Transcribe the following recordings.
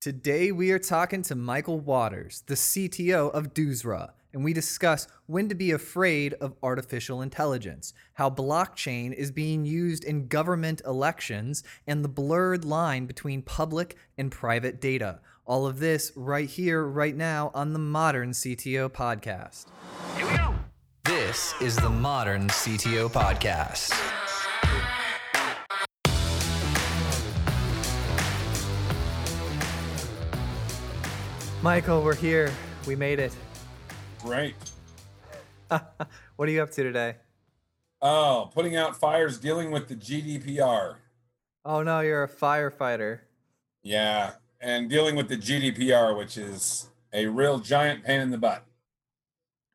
Today we are talking to Michael Waters, the CTO of Duuzra, and we discuss when to be afraid of artificial intelligence, how blockchain is being used in government elections, and the blurred line between public and private data. All of this right here, right now on the Modern CTO Podcast. Here we go. This is the Modern CTO Podcast. Michael, we're here. We made it. Right. what are you up to today? Oh, putting out fires, dealing with the GDPR. Oh no, you're a firefighter. Yeah, and dealing with the GDPR, which is a real giant pain in the butt.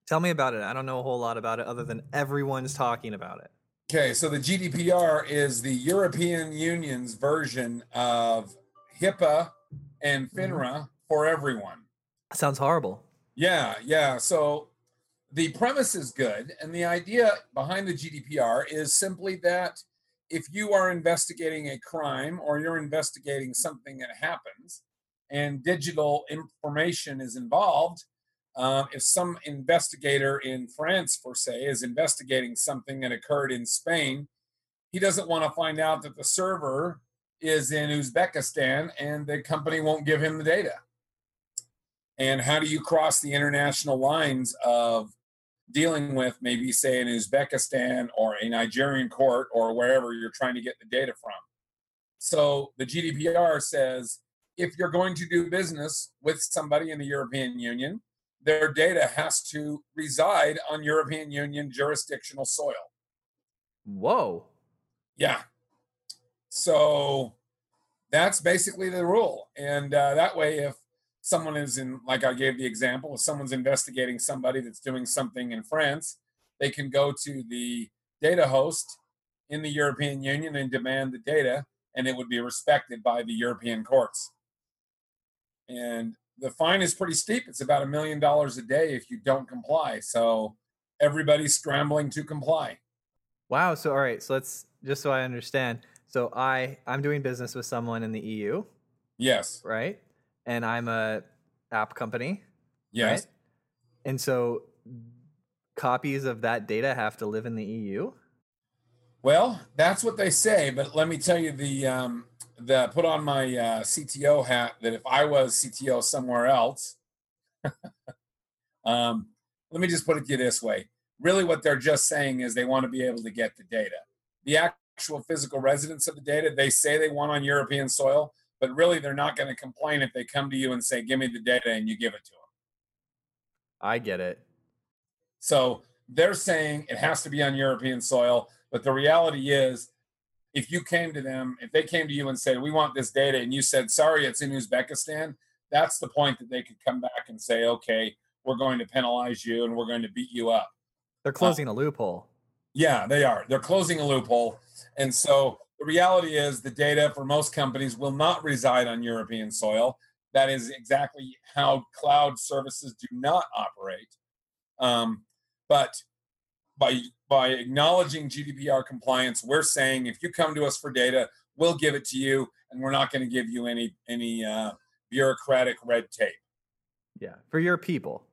Tell me about it. I don't know a whole lot about it other than everyone's talking about it. Okay, so the GDPR is the European Union's version of HIPAA and mm-hmm. FINRA for everyone. Sounds horrible. Yeah, yeah. So the premise is good. And the idea behind the GDPR is simply that if you are investigating a crime or you're investigating something that happens and digital information is involved, um, if some investigator in France, for say, is investigating something that occurred in Spain, he doesn't want to find out that the server is in Uzbekistan and the company won't give him the data and how do you cross the international lines of dealing with maybe say in uzbekistan or a nigerian court or wherever you're trying to get the data from? So the gdpr says if you're going to do business with somebody in the european union their data has to reside on european union jurisdictional soil. Whoa. Yeah. So that's basically the rule. And uh, that way if someone is in, like I gave the example, if someone's investigating somebody that's doing something in France, they can go to the data host in the European Union and demand the data, and it would be respected by the European courts. And the fine is pretty steep. It's about a million dollars a day if you don't comply. So everybody's scrambling to comply. Wow. So all right. So let's just so I understand. So I I'm doing business with someone in the EU. Yes. Right and I'm a app company. Yes. Right? And so copies of that data have to live in the EU? Well, that's what they say, but let me tell you the um, the put on my uh, CTO hat that if I was CTO somewhere else, um, let me just put it to you this way. Really, what they're just saying is they want to be able to get the data. The actual physical residence of the data, they say they want on European soil, but really they're not going to complain if they come to you and say, "Give me the data," and you give it to them. I get it. So they're saying it has to be on European soil, but the reality is, if you came to them, if they came to you and said, "We want this data," and you said, "Sorry, it's in Uzbekistan," that's the point that they could come back and say, "Okay, we're going to penalize you and we're going to beat you up." They're closing uh, a loophole. Yeah, they are. They're closing a loophole, and so the reality is the data for most companies will not reside on European soil. That is exactly how cloud services do not operate. Um, but by by acknowledging GDPR compliance, we're saying if you come to us for data, we'll give it to you, and we're not going to give you any any uh, bureaucratic red tape. Yeah, for your people.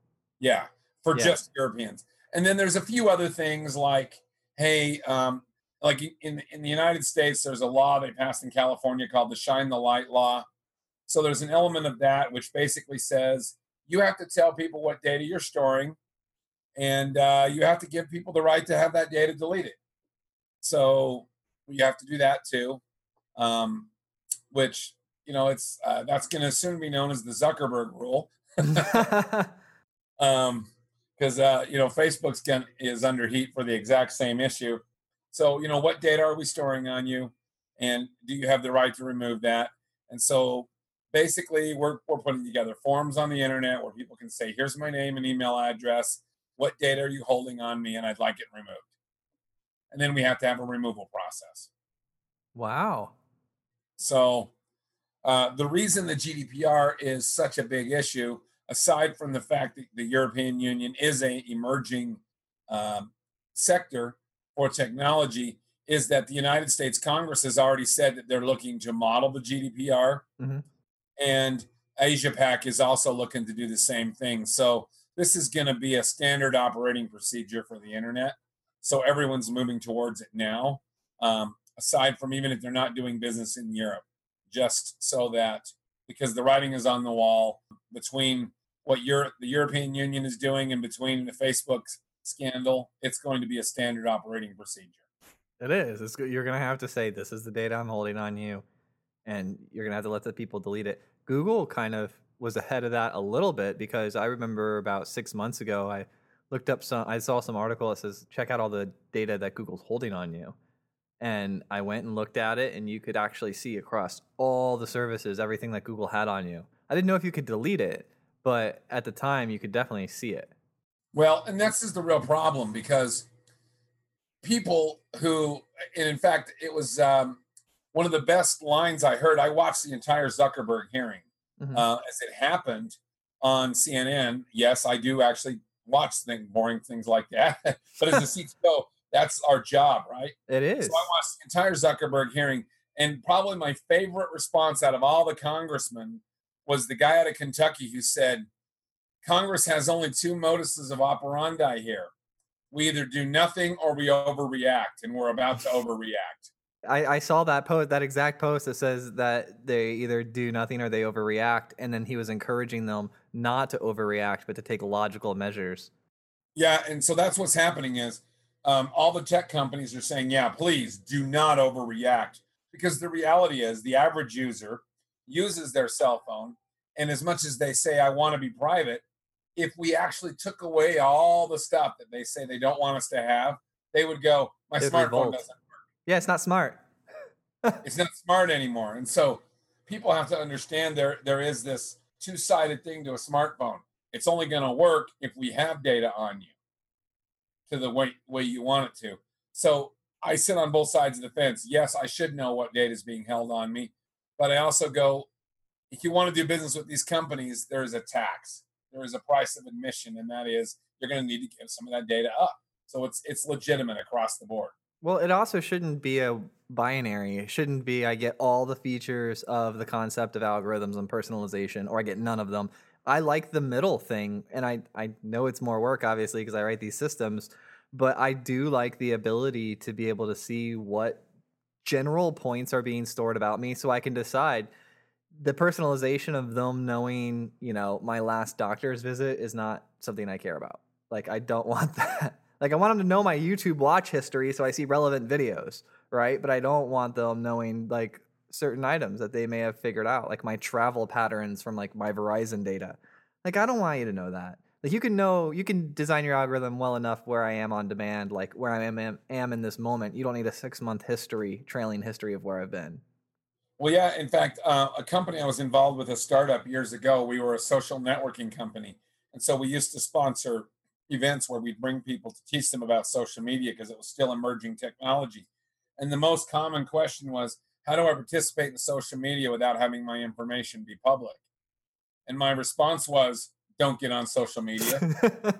Yeah, for yeah. just Europeans. And then there's a few other things like, hey, um, like in in the United States, there's a law they passed in California called the Shine the Light Law. So there's an element of that which basically says you have to tell people what data you're storing, and uh, you have to give people the right to have that data deleted. So you have to do that too, um, which you know it's uh, that's going to soon be known as the Zuckerberg rule. um, because uh, you know Facebook's going is under heat for the exact same issue. So, you know, what data are we storing on you? And do you have the right to remove that? And so basically we're, we're putting together forms on the internet where people can say, here's my name and email address. What data are you holding on me? And I'd like it removed. And then we have to have a removal process. Wow. So uh, the reason the GDPR is such a big issue, aside from the fact that the European Union is a emerging um, sector, for technology is that the United States Congress has already said that they're looking to model the GDPR. Mm-hmm. And Asia Pac is also looking to do the same thing. So this is going to be a standard operating procedure for the internet. So everyone's moving towards it now. Um, aside from even if they're not doing business in Europe, just so that because the writing is on the wall between what Europe, the European Union is doing and between the Facebook scandal, it's going to be a standard operating procedure. It is. It's, you're going to have to say, this is the data I'm holding on you. And you're going to have to let the people delete it. Google kind of was ahead of that a little bit because I remember about six months ago, I looked up some, I saw some article that says, check out all the data that Google's holding on you. And I went and looked at it, and you could actually see across all the services everything that Google had on you. I didn't know if you could delete it, but at the time, you could definitely see it. Well, and this is the real problem because people who, and in fact, it was um, one of the best lines I heard. I watched the entire Zuckerberg hearing mm-hmm. uh, as it happened on CNN. Yes, I do actually watch things, boring things like that. but as a CTO, that's our job, right? It is. So I watched the entire Zuckerberg hearing, and probably my favorite response out of all the congressmen was the guy out of Kentucky who said, Congress has only two moduses of operandi here. We either do nothing or we overreact, and we're about to overreact. I, I saw that post, that exact post that says that they either do nothing or they overreact, and then he was encouraging them not to overreact, but to take logical measures. Yeah, and so that's what's happening is um, all the tech companies are saying, yeah, please do not overreact, because the reality is the average user uses their cell phone, and as much as they say I want to be private, if we actually took away all the stuff that they say they don't want us to have, they would go, my It'd smartphone revolt. doesn't work. Yeah, it's not smart. it's not smart anymore. And so people have to understand there there is this two-sided thing to a smartphone. It's only going to work if we have data on you to the way, way you want it to. So I sit on both sides of the fence. Yes, I should know what data is being held on me, but I also go, if you want to do business with these companies, there is a tax there is a price of admission, and that is you're going to need to give some of that data up. So it's it's legitimate across the board. Well, it also shouldn't be a binary. It shouldn't be I get all the features of the concept of algorithms and personalization, or I get none of them. I like the middle thing, and I I know it's more work, obviously, because I write these systems, but I do like the ability to be able to see what general points are being stored about me, so I can decide the personalization of them knowing, you know, my last doctor's visit is not something I care about. Like, I don't want that. Like, I want them to know my YouTube watch history so I see relevant videos, right? But I don't want them knowing, like, certain items that they may have figured out, like my travel patterns from, like, my Verizon data. Like, I don't want you to know that. Like, you can know, you can design your algorithm well enough where I am on demand, like where I am, am, am in this moment. You don't need a six month history, trailing history of where I've been. Well, yeah. In fact, uh, a company I was involved with a startup years ago. We were a social networking company, and so we used to sponsor events where we'd bring people to teach them about social media because it was still emerging technology. And the most common question was, "How do I participate in social media without having my information be public?" And my response was, "Don't get on social media."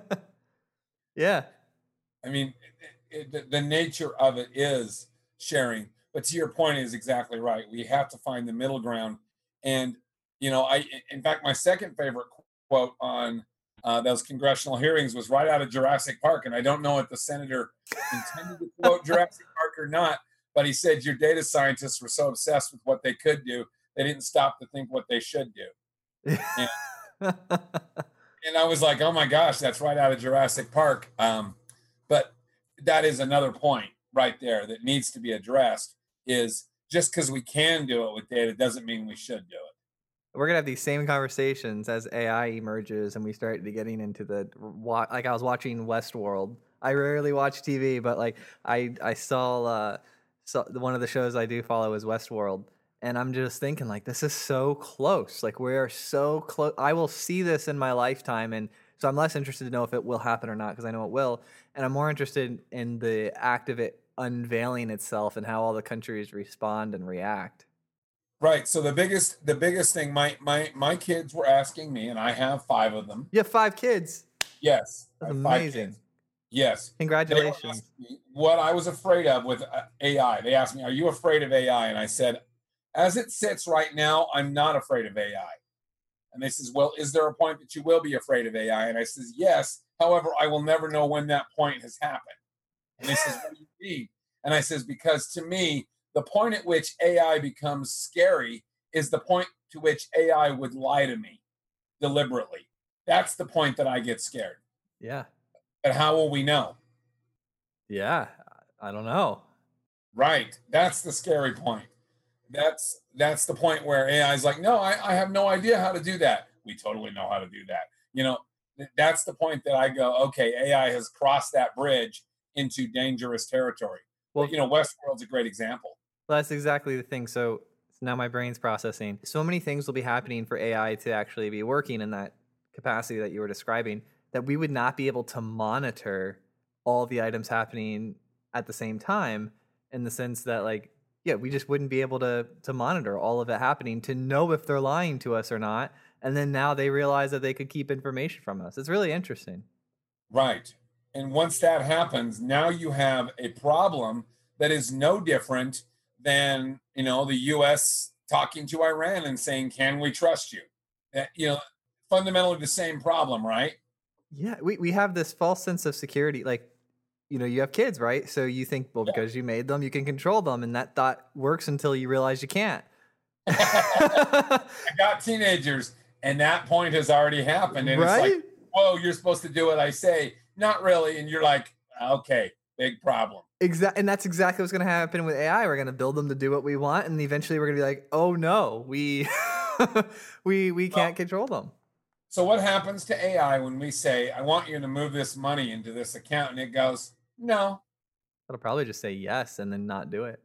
yeah. I mean, it, it, the nature of it is sharing but to your point is exactly right. We have to find the middle ground. And, you know, I, in fact, my second favorite quote on uh, those congressional hearings was right out of Jurassic Park. And I don't know if the senator intended to quote Jurassic Park or not, but he said, Your data scientists were so obsessed with what they could do, they didn't stop to think what they should do. And, and I was like, Oh my gosh, that's right out of Jurassic Park. Um, but that is another point right there that needs to be addressed is just because we can do it with data doesn't mean we should do it. We're gonna have these same conversations as AI emerges and we start getting into the like I was watching Westworld. I rarely watch TV, but like I I saw uh saw one of the shows I do follow is Westworld, and I'm just thinking like this is so close. Like we are so close. I will see this in my lifetime, and so I'm less interested to know if it will happen or not because I know it will, and I'm more interested in the act of it unveiling itself and how all the countries respond and react. Right. So the biggest the biggest thing my my my kids were asking me, and I have five of them. You have five kids. Yes. That's amazing. Yes. Congratulations. What I was afraid of with uh, AI. They asked me, "Are you afraid of AI?" And I said, "As it sits right now, I'm not afraid of AI. And they says, well, is there a point that you will be afraid of AI? And I says, yes. However, I will never know when that point has happened. And they says, what do you mean? And I says, because to me, the point at which AI becomes scary is the point to which AI would lie to me deliberately. That's the point that I get scared. Yeah. But how will we know? Yeah. I don't know. Right. That's the scary point. That's that's the point where AI is like, no, I, I have no idea how to do that. We totally know how to do that. You know, that's the point that I go, okay, AI has crossed that bridge into dangerous territory. Well, you know, Westworld's a great example. Well, that's exactly the thing. So now my brain's processing. So many things will be happening for AI to actually be working in that capacity that you were describing that we would not be able to monitor all the items happening at the same time in the sense that like yeah we just wouldn't be able to to monitor all of it happening to know if they're lying to us or not and then now they realize that they could keep information from us it's really interesting right and once that happens now you have a problem that is no different than you know the us talking to iran and saying can we trust you? That you know fundamentally the same problem right? Yeah we, we have this false sense of security like you know you have kids right? So you think well because you made them you can control them and that thought works until you realize you can't. I got teenagers and that point has already happened and right? it's like whoa you're supposed to do what i say not really and you're like okay big problem exactly and that's exactly what's going to happen with ai we're going to build them to do what we want and eventually we're going to be like oh no we we we can't well, control them so what happens to ai when we say i want you to move this money into this account and it goes no. It'll probably just say yes and then not do it.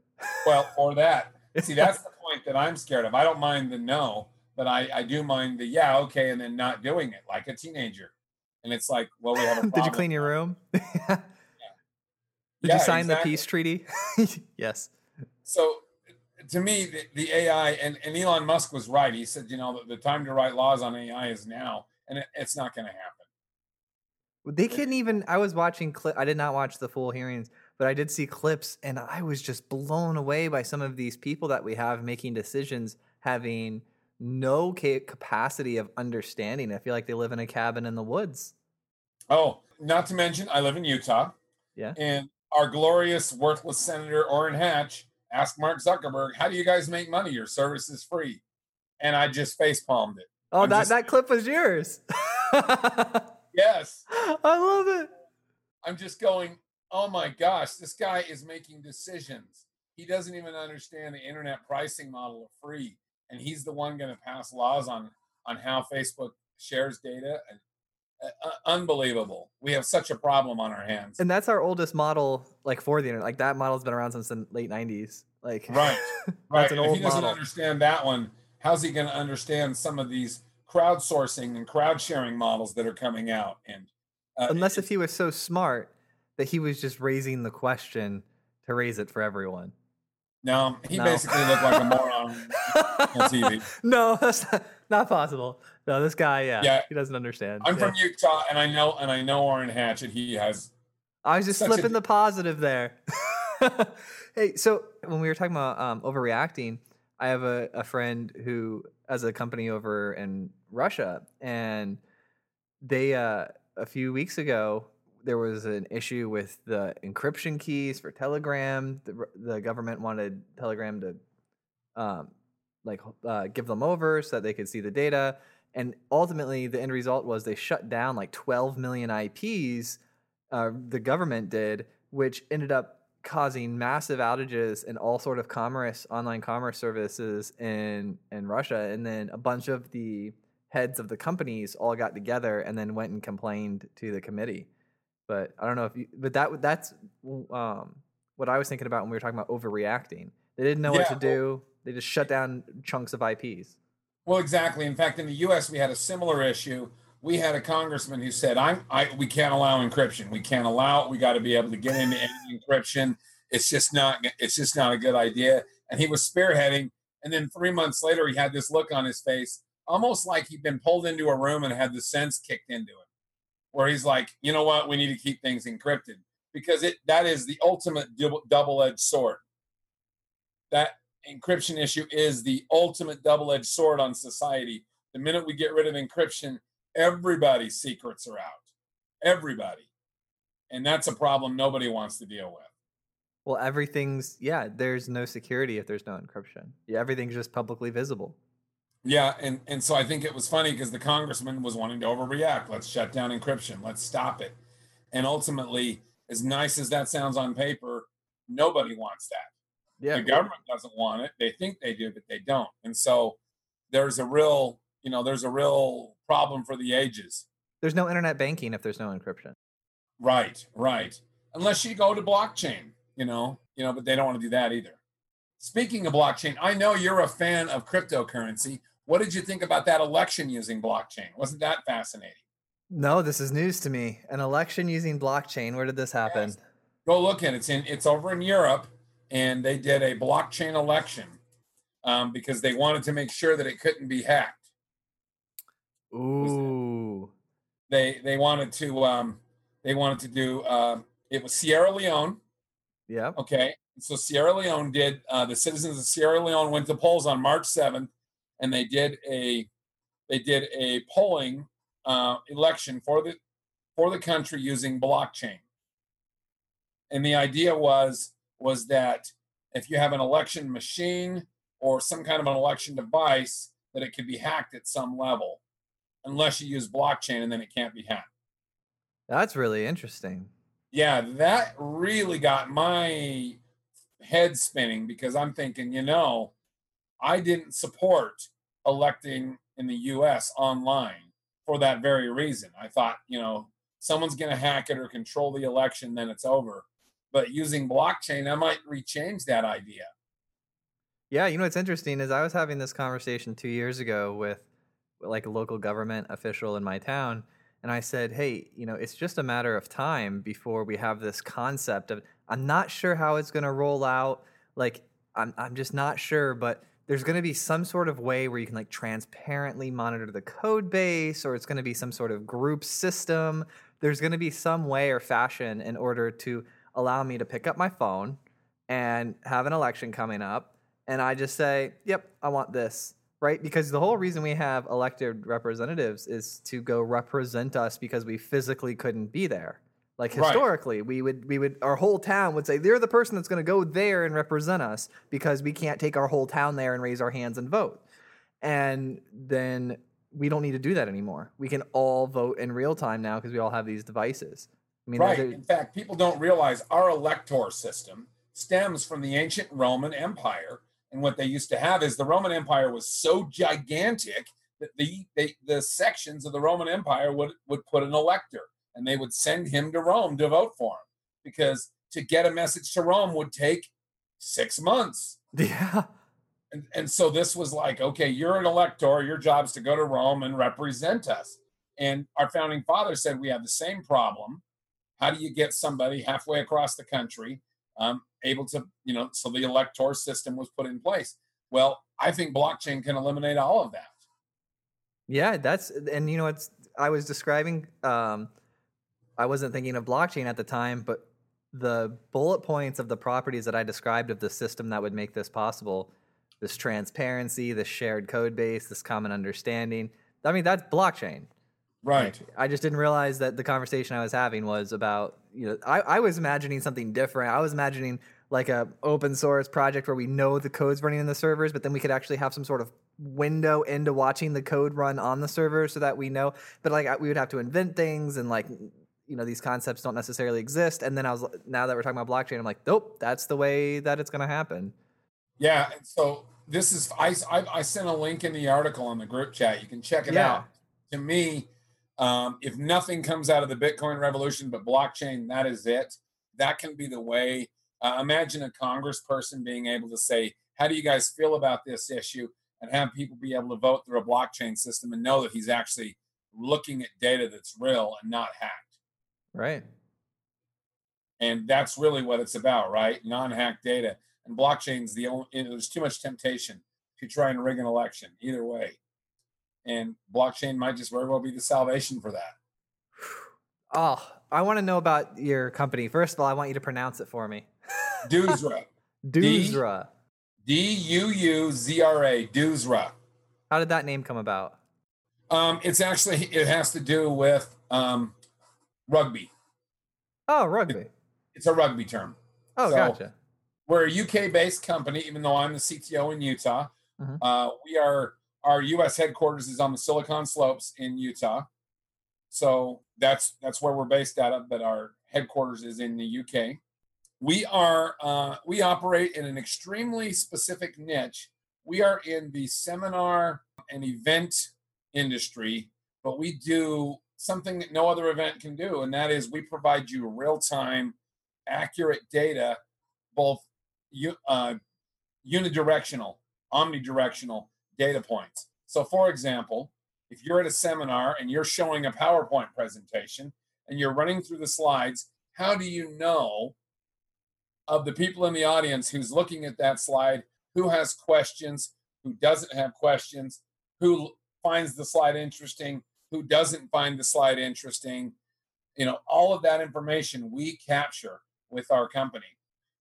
well, or that. See, that's the point that I'm scared of. I don't mind the no, but I, I do mind the yeah, okay, and then not doing it like a teenager. And it's like, well, we have a Did you clean your room? yeah. Did yeah, you sign exactly. the peace treaty? yes. So to me, the, the, AI and, and Elon Musk was right. He said, you know, the, the time to write laws on AI is now, and it, it's not going to happen. They couldn't even. I was watching clip. I did not watch the full hearings, but I did see clips, and I was just blown away by some of these people that we have making decisions, having no capacity of understanding. I feel like they live in a cabin in the woods. Oh, not to mention, I live in Utah. Yeah. And our glorious, worthless Senator Orrin Hatch asked Mark Zuckerberg, "How do you guys make money? Your service is free." And I just face palmed it. Oh, I'm that just, that clip was yours. Yes. I love it. I'm just going, oh my gosh, this guy is making decisions. He doesn't even understand the internet pricing model of free. And he's the one going to pass laws on on how Facebook shares data. Uh, uh, unbelievable. We have such a problem on our hands. And that's our oldest model, like for the internet. Like that model's been around since the late '90s. Like right, right. if he doesn't model. understand that one, how's he going to understand some of these crowdsourcing and crowd sharing models that are coming out. And uh, unless if he was so smart that he was just raising the question to raise it for everyone. No, he no. basically looked like a moron on TV. No, that's not, not, possible. No, this guy, yeah, yeah, he doesn't understand. I'm yeah. from Utah, and I know, and I know Orrin Hatch, and he has. I was just flipping a... the positive there. hey, so when we were talking about um, overreacting, I have a, a friend who has a company over in Russia, and they uh, a few weeks ago there was an issue with the encryption keys for Telegram. The, the government wanted Telegram to um, like uh, give them over so that they could see the data. And ultimately, the end result was they shut down like 12 million IPs. Uh, the government did, which ended up causing massive outages in all sort of commerce, online commerce services in in Russia, and then a bunch of the heads of the companies all got together and then went and complained to the committee. But I don't know if you, but that that's um, what I was thinking about when we were talking about overreacting. They didn't know yeah, what to do. They just shut down chunks of IPs. Well, exactly. In fact, in the U.S., we had a similar issue. We had a congressman who said, "I'm, I, we can't allow encryption. We can't allow it. We got to be able to get into any encryption. It's just not, it's just not a good idea." And he was spearheading. And then three months later, he had this look on his face almost like he'd been pulled into a room and had the sense kicked into him, where he's like, you know what, we need to keep things encrypted because it that is the ultimate double-edged sword. That encryption issue is the ultimate double-edged sword on society. The minute we get rid of encryption, everybody's secrets are out. Everybody. And that's a problem nobody wants to deal with. Well, everything's yeah. There's no security if there's no encryption. Yeah, everything's just publicly visible. Yeah, and and so I think it was funny because the congressman was wanting to overreact. Let's shut down encryption. Let's stop it. And ultimately, as nice as that sounds on paper, nobody wants that. Yeah, the government doesn't want it. They think they do, but they don't. And so there's a real, you know, there's a real problem for the ages. There's no internet banking if there's no encryption. Right, right. Unless you go to blockchain, you know, you know, but they don't want to do that either. Speaking of blockchain, I know you're a fan of cryptocurrency. What did you think about that election using blockchain? Wasn't that fascinating? No, this is news to me. An election using blockchain. Where did this happen? Yes. Go look at it. It's in. It's over in Europe, and they did a blockchain election um, because they wanted to make sure that it couldn't be hacked. Ooh. They they wanted to um, they wanted to do. Uh, it was Sierra Leone. Yeah. Okay. So Sierra Leone did. Uh, the citizens of Sierra Leone went to polls on March seventh, and they did a they did a polling uh, election for the for the country using blockchain. And the idea was was that if you have an election machine or some kind of an election device, that it could be hacked at some level, unless you use blockchain, and then it can't be hacked. That's really interesting. Yeah, that really got my head spinning because I'm thinking, you know, I didn't support electing in the US online for that very reason. I thought, you know, someone's going to hack it or control the election, then it's over. But using blockchain, I might rechange that idea. Yeah, you know what's interesting is I was having this conversation two years ago with like a local government official in my town, and I said, "Hey, you know, it's just a matter of time before we have this concept of I'm not sure how it's going to roll out. Like, I'm I'm just not sure, but." there's going to be some sort of way where you can like transparently monitor the code base or it's going to be some sort of group system there's going to be some way or fashion in order to allow me to pick up my phone and have an election coming up and i just say yep i want this right because the whole reason we have elected representatives is to go represent us because we physically couldn't be there like historically, right. we would we would our whole town would say they're the person that's going to go there and represent us because we can't take our whole town there and raise our hands and vote. And then we don't need to do that anymore. We can all vote in real time now because we all have these devices. I mean, right. In fact, people don't realize our elector system stems from the ancient Roman Empire. And what they used to have is the Roman Empire was so gigantic that the they, the sections of the Roman Empire would, would put an elector and they would send him to Rome to vote for him because to get a message to Rome would take six months. Yeah. And, and so this was like, okay, you're an elector. Your job is to go to Rome and represent us. And our founding father said we have the same problem. How do you get somebody halfway across the country um, able to, you know, so the elector system was put in place? Well, I think blockchain can eliminate all of that. Yeah, that's and you know it's I was describing um, I wasn't thinking of blockchain at the time, but the bullet points of the properties that I described of the system that would make this possible this transparency, this shared code base, this common understanding. I mean, that's blockchain. Right. I just didn't realize that the conversation I was having was about, you know, I, I was imagining something different. I was imagining like a open source project where we know the code's running in the servers, but then we could actually have some sort of window into watching the code run on the server so that we know. But like we would have to invent things and like you know these concepts don't necessarily exist and then i was now that we're talking about blockchain i'm like nope that's the way that it's going to happen yeah so this is I, I, I sent a link in the article on the group chat you can check it yeah. out to me um, if nothing comes out of the bitcoin revolution but blockchain that is it that can be the way uh, imagine a congressperson being able to say how do you guys feel about this issue and have people be able to vote through a blockchain system and know that he's actually looking at data that's real and not hacked Right. And that's really what it's about, right? Non-hack data. And blockchain's the only there's too much temptation to try and rig an election either way. And blockchain might just very well be the salvation for that. Oh, I want to know about your company. First of all, I want you to pronounce it for me. Duuzra. Duuzra. D U U Z R A. Duuzra. How did that name come about? Um, it's actually it has to do with um, rugby. Oh, rugby. It's a rugby term. Oh, So- gotcha. We're a UK-based company, even though I'm the CTO in Utah. Mhm. Uh, we are our US headquarters is on the Silicon Slopes in Utah, so that's that's where we're based out of. But our headquarters is in the UK. We are uh, we operate in an extremely specific niche. We are in the seminar and event industry, but we do something that no other event can do, and that is we provide you real-time, accurate data, both u- uh, unidirectional, omnidirectional data points. So, for example, if you're at a seminar and you're showing a PowerPoint presentation and you're running through the slides, how do you know of the people in the audience who's looking at that slide, who has questions, who doesn't have questions, who finds the slide interesting, who doesn't find the slide interesting? You know, all of that information we capture with our company.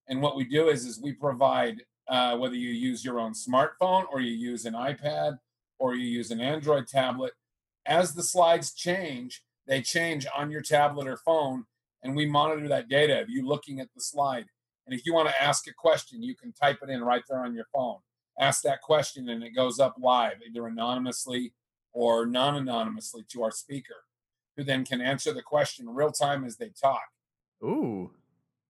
And what we do is, is we provide uh, whether you use your own smartphone or you use an iPad or you use an Android tablet. As the slides change, they change on your tablet or phone, and we monitor that data of you looking at the slide. And if you want to ask a question, you can type it in right there on your phone. Ask that question, and it goes up live, either anonymously or non anonymously to our speaker, who then can answer the question real time as they talk. Ooh.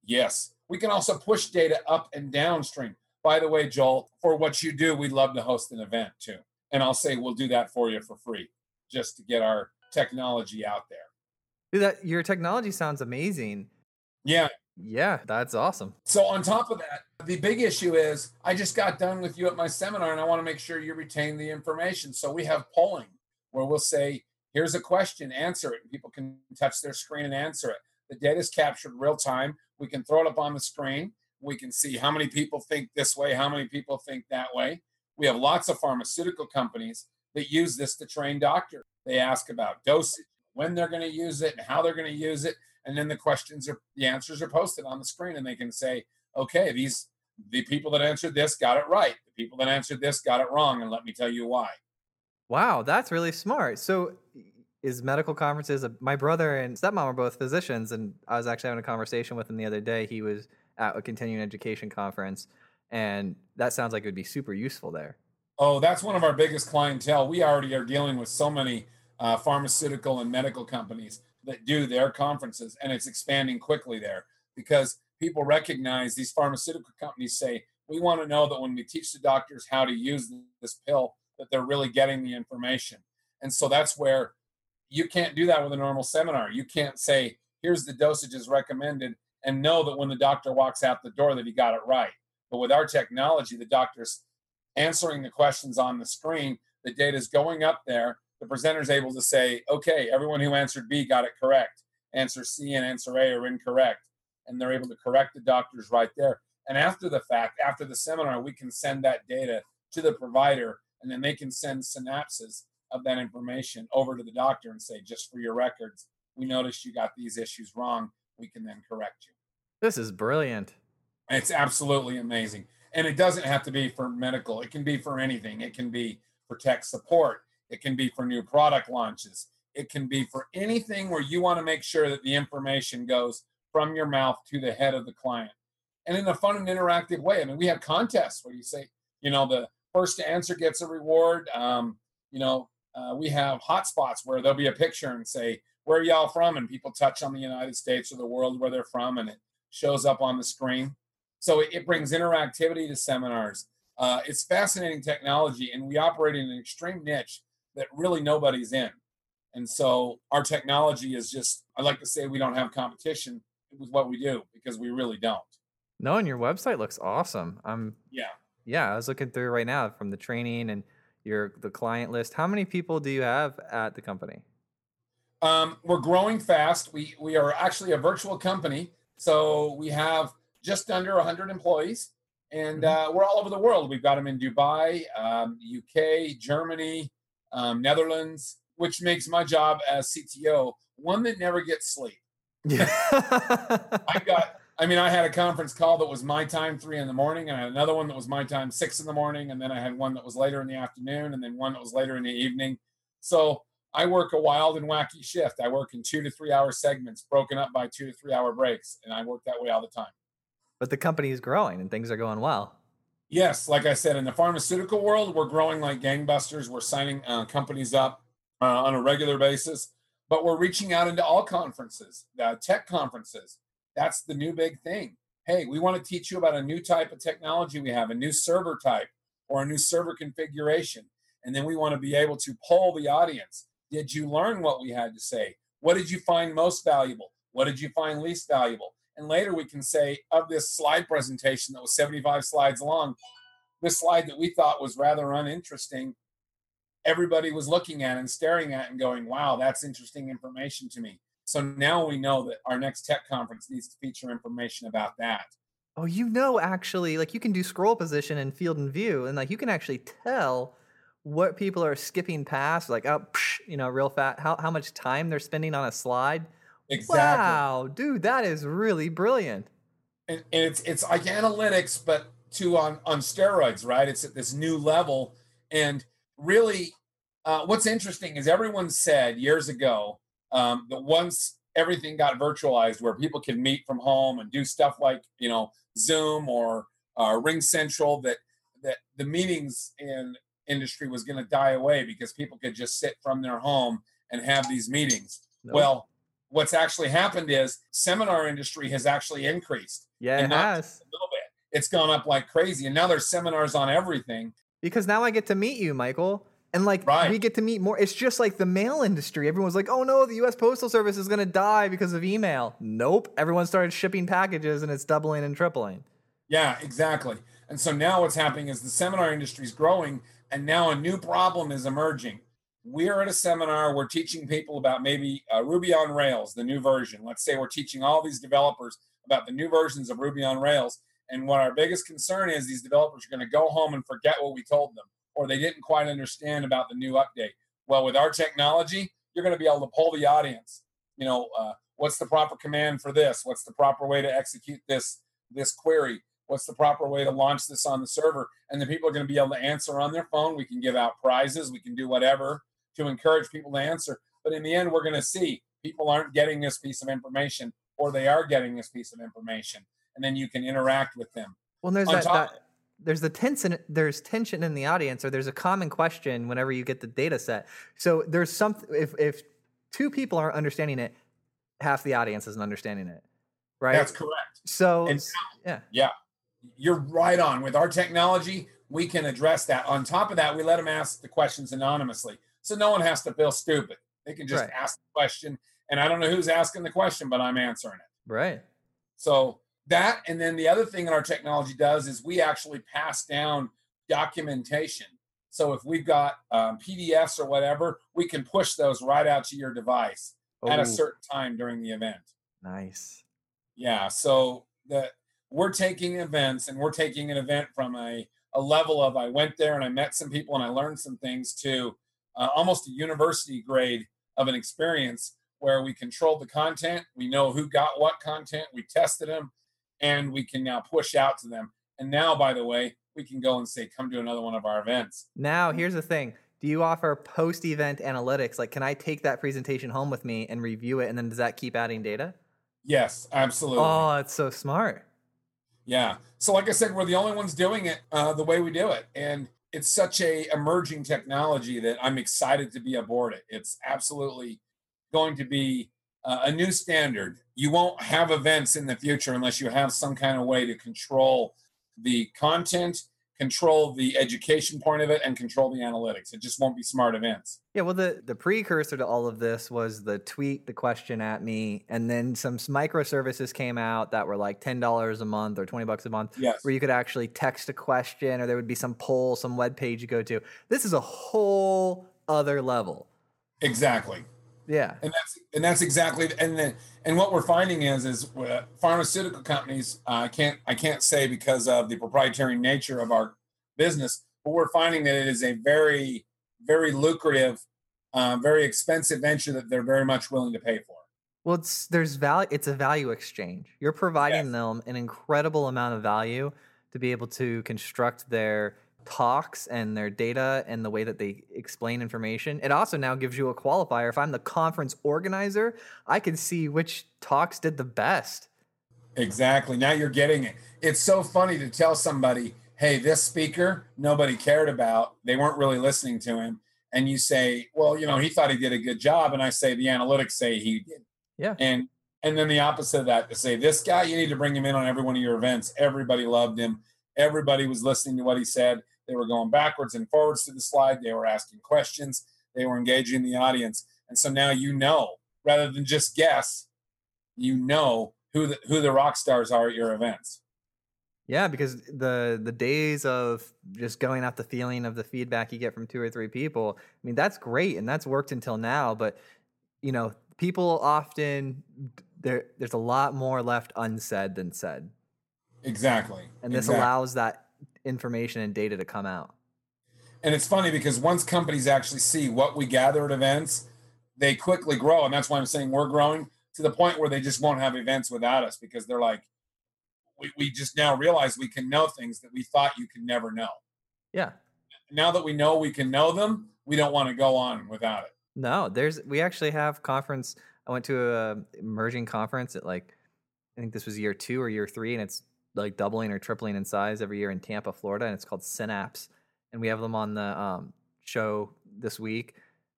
Yes. We can also push data up and downstream. By the way, Joel, for what you do, we'd love to host an event too. And I'll say we'll do that for you for free just to get our technology out there. Dude, that your technology sounds amazing. Yeah. Yeah, that's awesome. So, on top of that, the big issue is I just got done with you at my seminar and I want to make sure you retain the information. So, we have polling where we'll say, here's a question, answer it. And people can touch their screen and answer it. The data is captured real time. We can throw it up on the screen. We can see how many people think this way, how many people think that way. We have lots of pharmaceutical companies that use this to train doctors. They ask about dosage, when they're going to use it, and how they're going to use it. And then the questions are, the answers are posted on the screen, and they can say, okay, these, the people that answered this got it right. The people that answered this got it wrong. And let me tell you why. Wow, that's really smart. So, is medical conferences? Uh, my brother and stepmom are both physicians, and I was actually having a conversation with him the other day. He was at a continuing education conference, and that sounds like it would be super useful there. Oh, that's one of our biggest clientele. We already are dealing with so many uh, pharmaceutical and medical companies that do their conferences, and it's expanding quickly there because people recognize these pharmaceutical companies say, we want to know that when we teach the doctors how to use this pill, that they're really getting the information. And so that's where you can't do that with a normal seminar. You can't say, here's the dosages recommended, and know that when the doctor walks out the door that he got it right. But with our technology, the doctor's answering the questions on the screen, the data is going up there. The presenter's able to say, okay, everyone who answered B got it correct. Answer C and answer A are incorrect. And they're able to correct the doctors right there. And after the fact, after the seminar, we can send that data to the provider, and then they can send synapses of that information over to the doctor and say, just for your records, we noticed you got these issues wrong. We can then correct you. This is brilliant. It's absolutely amazing. And it doesn't have to be for medical, it can be for anything. It can be for tech support, it can be for new product launches, it can be for anything where you want to make sure that the information goes from your mouth to the head of the client. And in a fun and interactive way. I mean, we have contests where you say, you know, the first to answer gets a reward. Um, you know, uh, we have hotspots where there'll be a picture and say, where are y'all from? And people touch on the United States or the world where they're from, and it shows up on the screen. So it, it brings interactivity to seminars. Uh, it's fascinating technology, and we operate in an extreme niche that really nobody's in. And so our technology is just, I like to say we don't have competition with what we do because we really don't. No, and your website looks awesome. I'm Yeah. yeah, I was looking through right now from the training and your the client list. How many people do you have at the company? Um, we're growing fast. We we are actually a virtual company, so we have just under 100 employees, and uh, we're all over the world. We've got them in Dubai, um, UK, Germany, um, Netherlands, which makes my job as CTO one that never gets sleep. Yeah. I got. I mean, I had a conference call that was my time three in the morning, and I had another one that was my time six in the morning, and then I had one that was later in the afternoon, and then one that was later in the evening. So I work a wild and wacky shift. I work in two to three hour segments, broken up by two to three hour breaks, and I work that way all the time. But the company is growing and things are going well. Yes, like I said, in the pharmaceutical world, we're growing like gangbusters. We're signing uh, companies up uh, on a regular basis, but we're reaching out into all conferences, uh, tech conferences. That's the new big thing. Hey, we want to teach you about a new type of technology we have, a new server type or a new server configuration. And then we want to be able to poll the audience. Did you learn what we had to say? What did you find most valuable? What did you find least valuable? And later we can say, of this slide presentation that was 75 slides long, this slide that we thought was rather uninteresting, everybody was looking at and staring at and going, wow, that's interesting information to me. So now we know that our next tech conference needs to feature information about that. Oh, you know, actually, like you can do scroll position and field and view, and like you can actually tell what people are skipping past, like, oh, psh, you know, real fast, how, how much time they're spending on a slide Exactly. Wow, dude, that is really brilliant. And, and it's it's like analytics, but to on on steroids, right? It's at this new level. And really, uh, what's interesting is everyone said years ago um, that once everything got virtualized, where people can meet from home and do stuff like you know Zoom or uh, Ring Central, that that the meetings in industry was going to die away because people could just sit from their home and have these meetings. Well, what's actually happened is seminar industry has actually increased. Yeah, it has. A little bit. It's gone up like crazy. And now there's seminars on everything. Because now I get to meet you, Michael. And like right. we get to meet more. It's just like the mail industry. Everyone's like, "Oh no, the U.S. Postal Service is going to die because of email." Nope. Everyone started shipping packages, and it's doubling and tripling. Yeah, exactly. And so now what's happening is the seminar industry is growing, and now a new problem is emerging. We're at a seminar we're teaching people about maybe uh, ruby on rails the new version. Let's say we're teaching all these developers about the new versions of ruby on rails. And what our biggest concern is these developers are going to go home and forget what we told them or they didn't quite understand about the new update. Well with our technology you're going to be able to pull the audience. You know uh, what's the proper command for this? What's the proper way to execute this this query what's the proper way to launch this on the server and the people are going to be able to answer on their phone we can give out prizes we can do whatever to encourage people to answer. But in the end, we're going to see people aren't getting this piece of information or they are getting this piece of information. And then you can interact with them. Well, there's that, top, that, there's the tension there's tension in the audience or there's a common question whenever you get the data set. So there's some if if two people aren't understanding it, half the audience isn't understanding it. Right? That's correct. So and yeah. Yeah. You're right on. With our technology, we can address that. On top of that, we let them ask the questions anonymously. So no one has to feel stupid. They can just right. ask the question. And I don't know who's asking the question, but I'm answering it. Right. So that, and then the other thing that our technology does is we actually pass down documentation. So if we've got um, PDFs or whatever, we can push those right out to your device oh. at a certain time during the event. Nice. Yeah. So that we're taking events and we're taking an event from a, a level of I went there and I met some people and I learned some things to uh, almost a university grade of an experience where we control the content, we know who got what content, we tested them, and we can now push out to them. And now, by the way, we can go and say, come to another one of our events. Now, here's the thing. Do you offer post event analytics? Like, can I take that presentation home with me and review it? And then does that keep adding data? Yes, absolutely. Oh, it's so smart. Yeah. So, like I said, we're the only ones doing it uh, the way we do it. And it's such a emerging technology that I'm excited to be aboard it. It's absolutely going to be uh, a new standard. You won't have events in the future unless you have some kind of way to control the content control the education point of it and control the analytics. It just won't be smart events. Yeah, well, the the precursor to all of this was the tweet the question at me, and then some microservices came out that were like ten dollars a month or twenty bucks a month, yes. where you could actually text a question, or there would be some poll, some web page you go to. This is a whole other level. Exactly. Yeah, and that's and that's exactly and then and what we're finding is is uh, pharmaceutical companies. Uh, I can't I can't say because of the proprietary nature of our business, but we're finding that it is a very very lucrative, uh, very expensive venture that they're very much willing to pay for. Well, it's there's value. It's a value exchange. You're providing yes. them an incredible amount of value to be able to construct their talks and their data and the way that they explain information. It also now gives you a qualifier. If I'm the conference organizer, I can see which talks did the best. Exactly. Now you're getting it. It's so funny to tell somebody, hey, this speaker nobody cared about. They weren't really listening to him. And you say, well, you know, he thought he did a good job. And I say, the analytics say he did. Yeah. And and then the opposite of that to say, this guy, you need to bring him in on every one of your events. Everybody loved him. Everybody was listening to what he said. They were going backwards and forwards to the slide. They were asking questions. They were engaging the audience. And so now you know, rather than just guess, you know who the, who the rock stars are at your events. Yeah, because the the days of just going off the feeling of the feedback you get from two or three people, I mean that's great and that's worked until now, but you know, people often there there's a lot more left unsaid than said. Exactly. And this exactly. allows that information and data to come out. And it's funny because once companies actually see what we gather at events, they quickly grow. And that's why I'm saying we're growing to the point where they just won't have events without us because they're like, we, we just now realize we can know things that we thought you could never know. Yeah. Now that we know we can know them, we don't want to go on without it. No, there's we actually have conference. I went to a emerging conference at like I think this was year two or year three, and it's like doubling or tripling in size every year in Tampa, Florida, and it's called Synapse, and we have them on the um, show this week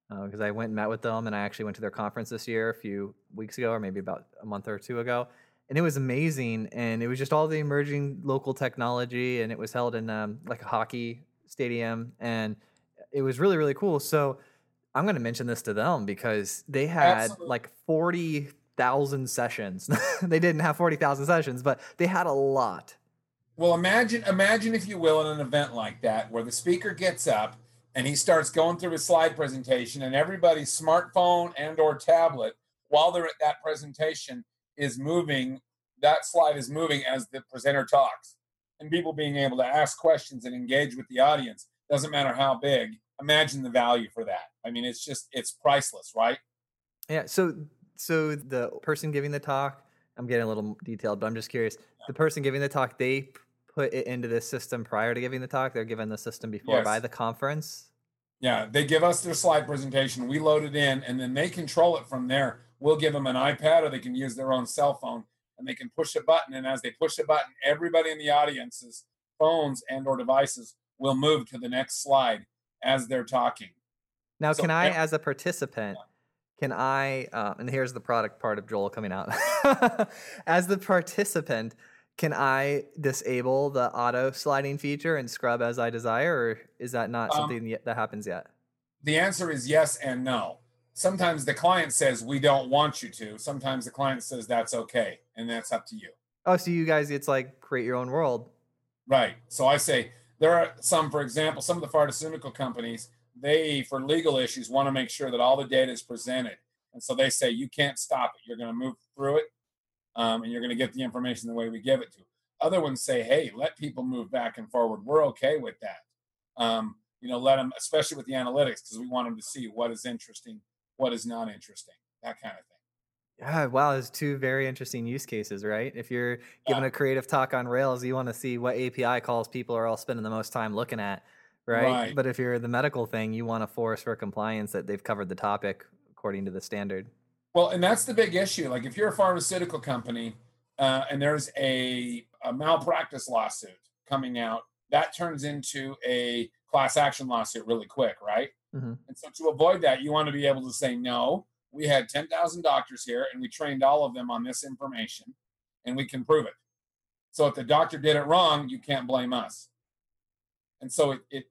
because uh, I went and met with them, and I actually went to their conference this year a few weeks ago, or maybe about a month or two ago, and it was amazing, and it was just all the emerging local technology, and it was held in um, like a hockey stadium, and it was really really cool. So I'm going to mention this to them because they had Absolutely. like 40,000 sessions. they didn't have 40,000 sessions, but they had a lot. Well, imagine imagine if you will in an event like that where the speaker gets up and he starts going through his slide presentation and everybody's smartphone and or tablet while they're at that presentation is moving that slide is moving as the presenter talks and people being able to ask questions and engage with the audience doesn't matter how big imagine the value for that. I mean, it's just it's priceless, right? Yeah. So so the person giving the talk, I'm getting a little detailed, but I'm just curious. The person giving the talk, they put it into the system prior to giving the talk. They're given the system before yes. by the conference. Yeah, they give us their slide presentation. We load it in, and then they control it from there. We'll give them an iPad, or they can use their own cell phone, and they can push a button. And as they push the button, everybody in the audience's phones and/or devices will move to the next slide as they're talking. Now, so, can I, as a participant, can I, uh, and here's the product part of Joel coming out. as the participant, can I disable the auto sliding feature and scrub as I desire, or is that not um, something that happens yet? The answer is yes and no. Sometimes the client says we don't want you to. Sometimes the client says that's okay, and that's up to you. Oh, so you guys, it's like create your own world. Right. So I say there are some, for example, some of the pharmaceutical companies, they, for legal issues, want to make sure that all the data is presented. And so they say, you can't stop it. You're going to move through it um, and you're going to get the information the way we give it to. Other ones say, hey, let people move back and forward. We're okay with that. Um, you know, let them, especially with the analytics, because we want them to see what is interesting, what is not interesting, that kind of thing. Yeah, wow, there's two very interesting use cases, right? If you're giving yeah. a creative talk on Rails, you want to see what API calls people are all spending the most time looking at, right? right? But if you're the medical thing, you want to force for compliance that they've covered the topic according to the standard. Well, and that's the big issue. Like if you're a pharmaceutical company uh, and there's a, a malpractice lawsuit coming out, that turns into a class action lawsuit really quick, right? Mm-hmm. And so to avoid that, you want to be able to say no we had 10,000 doctors here and we trained all of them on this information and we can prove it. So if the doctor did it wrong, you can't blame us. And so it, it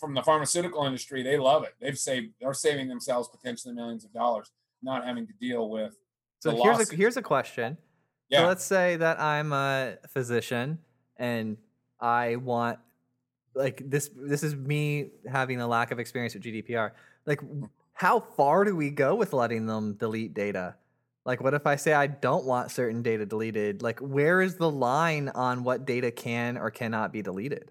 from the pharmaceutical industry, they love it. They've saved, they're saving themselves potentially millions of dollars, not having to deal with. So here's a, here's a question. Yeah. So let's say that I'm a physician and I want like this this is me having a lack of experience with GDPR. Like how far do we go with letting them delete data? Like, what if I say I don't want certain data deleted? Like, where is the line on what data can or cannot be deleted?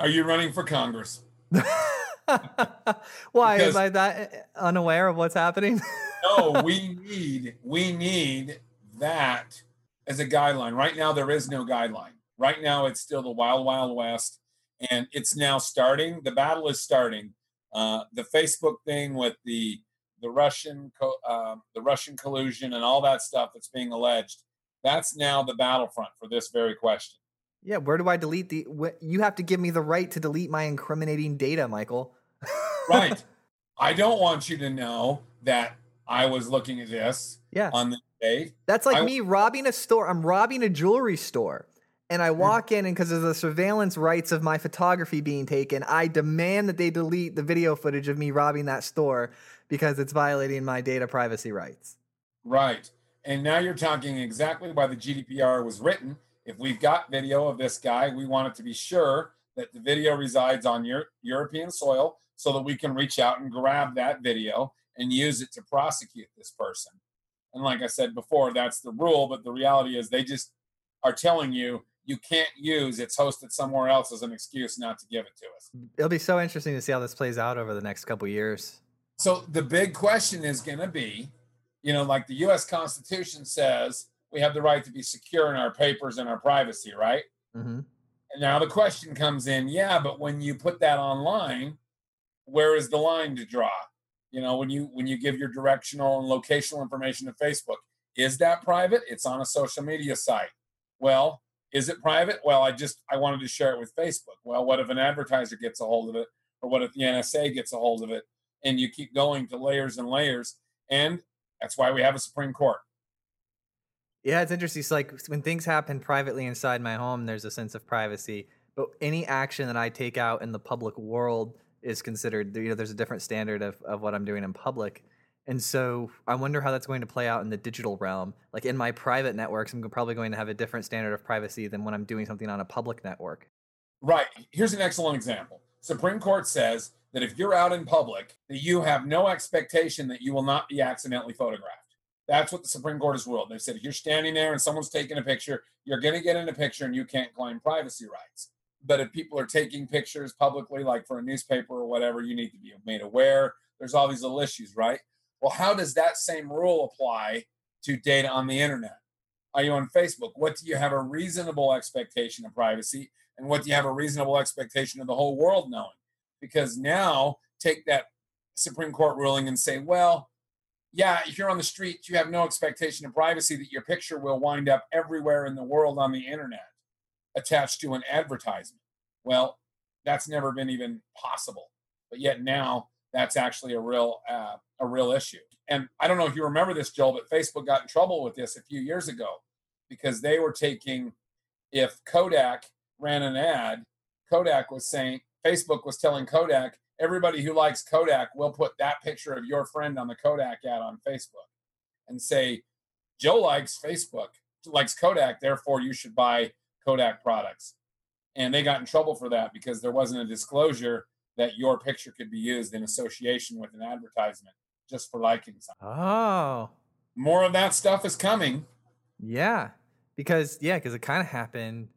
Are you running for Congress? Why because, am I that unaware of what's happening? no, we need we need that as a guideline. Right now, there is no guideline. Right now, it's still the wild, wild west, and it's now starting. The battle is starting. Uh, the Facebook thing with the the Russian co- uh, the Russian collusion and all that stuff that's being alleged. That's now the battlefront for this very question. Yeah, where do I delete the? Wh- you have to give me the right to delete my incriminating data, Michael. right. I don't want you to know that I was looking at this. Yeah. On the date. That's like I- me robbing a store. I'm robbing a jewelry store. And. I mm-hmm. walk in, and because of the surveillance rights of my photography being taken, I demand that they delete the video footage of me robbing that store because it's violating my data privacy rights. Right. And now you're talking exactly why the GDPR was written. If we've got video of this guy, we want it to be sure that the video resides on your European soil so that we can reach out and grab that video and use it to prosecute this person. And like I said before, that's the rule, but the reality is they just are telling you you can't use it's hosted somewhere else as an excuse not to give it to us. It'll be so interesting to see how this plays out over the next couple years. So the big question is going to be, you know, like the U.S. Constitution says, we have the right to be secure in our papers and our privacy, right? hmm And now the question comes in, yeah, but when you put that online, where is the line to draw? You know, when you when you give your directional and locational information to Facebook, is that private? It's on a social media site. Well, is it private? Well, I just I wanted to share it with Facebook. Well, what if an advertiser gets a hold of it, or what if the NSA gets a hold of it? And you keep going to layers and layers, and that's why we have a Supreme Court. Yeah, it's interesting. It's like when things happen privately inside my home, there's a sense of privacy. But any action that I take out in the public world is considered, you know, there's a different standard of, of what I'm doing in public. And so I wonder how that's going to play out in the digital realm. Like in my private networks, I'm probably going to have a different standard of privacy than when I'm doing something on a public network. Right. Here's an excellent example. Supreme Court says that if you're out in public, that you have no expectation that you will not be accidentally photographed. That's what the Supreme Court has ruled. They said if you're standing there and someone's taking a picture, you're going to get in a picture and you can't claim privacy rights. But if people are taking pictures publicly, like for a newspaper or whatever, you need to be made aware. There's all these little issues, right? Well, how does that same rule apply to data on the internet? Are you on Facebook? What do you have a reasonable expectation of privacy? And what do you have a reasonable expectation of the whole world knowing? Because now take that Supreme Court ruling and say, well, yeah, if you're on the street, you have no expectation of privacy that your picture will wind up everywhere in the world on the internet attached to an advertisement. Well, that's never been even possible. But yet now that's actually a real uh, a real issue. And I don't know if you remember this, Joel, but Facebook got in trouble with this a few years ago because they were taking if Kodak ran an ad, Kodak was saying Facebook was telling Kodak everybody who likes Kodak will put that picture of your friend on the Kodak ad on Facebook and say Joe likes Facebook, likes Kodak, therefore you should buy Kodak products. And they got in trouble for that because there wasn't a disclosure that your picture could be used in association with an advertisement just for liking something. Oh, More of that stuff is coming. yeah. Because, yeah, because it kind of happened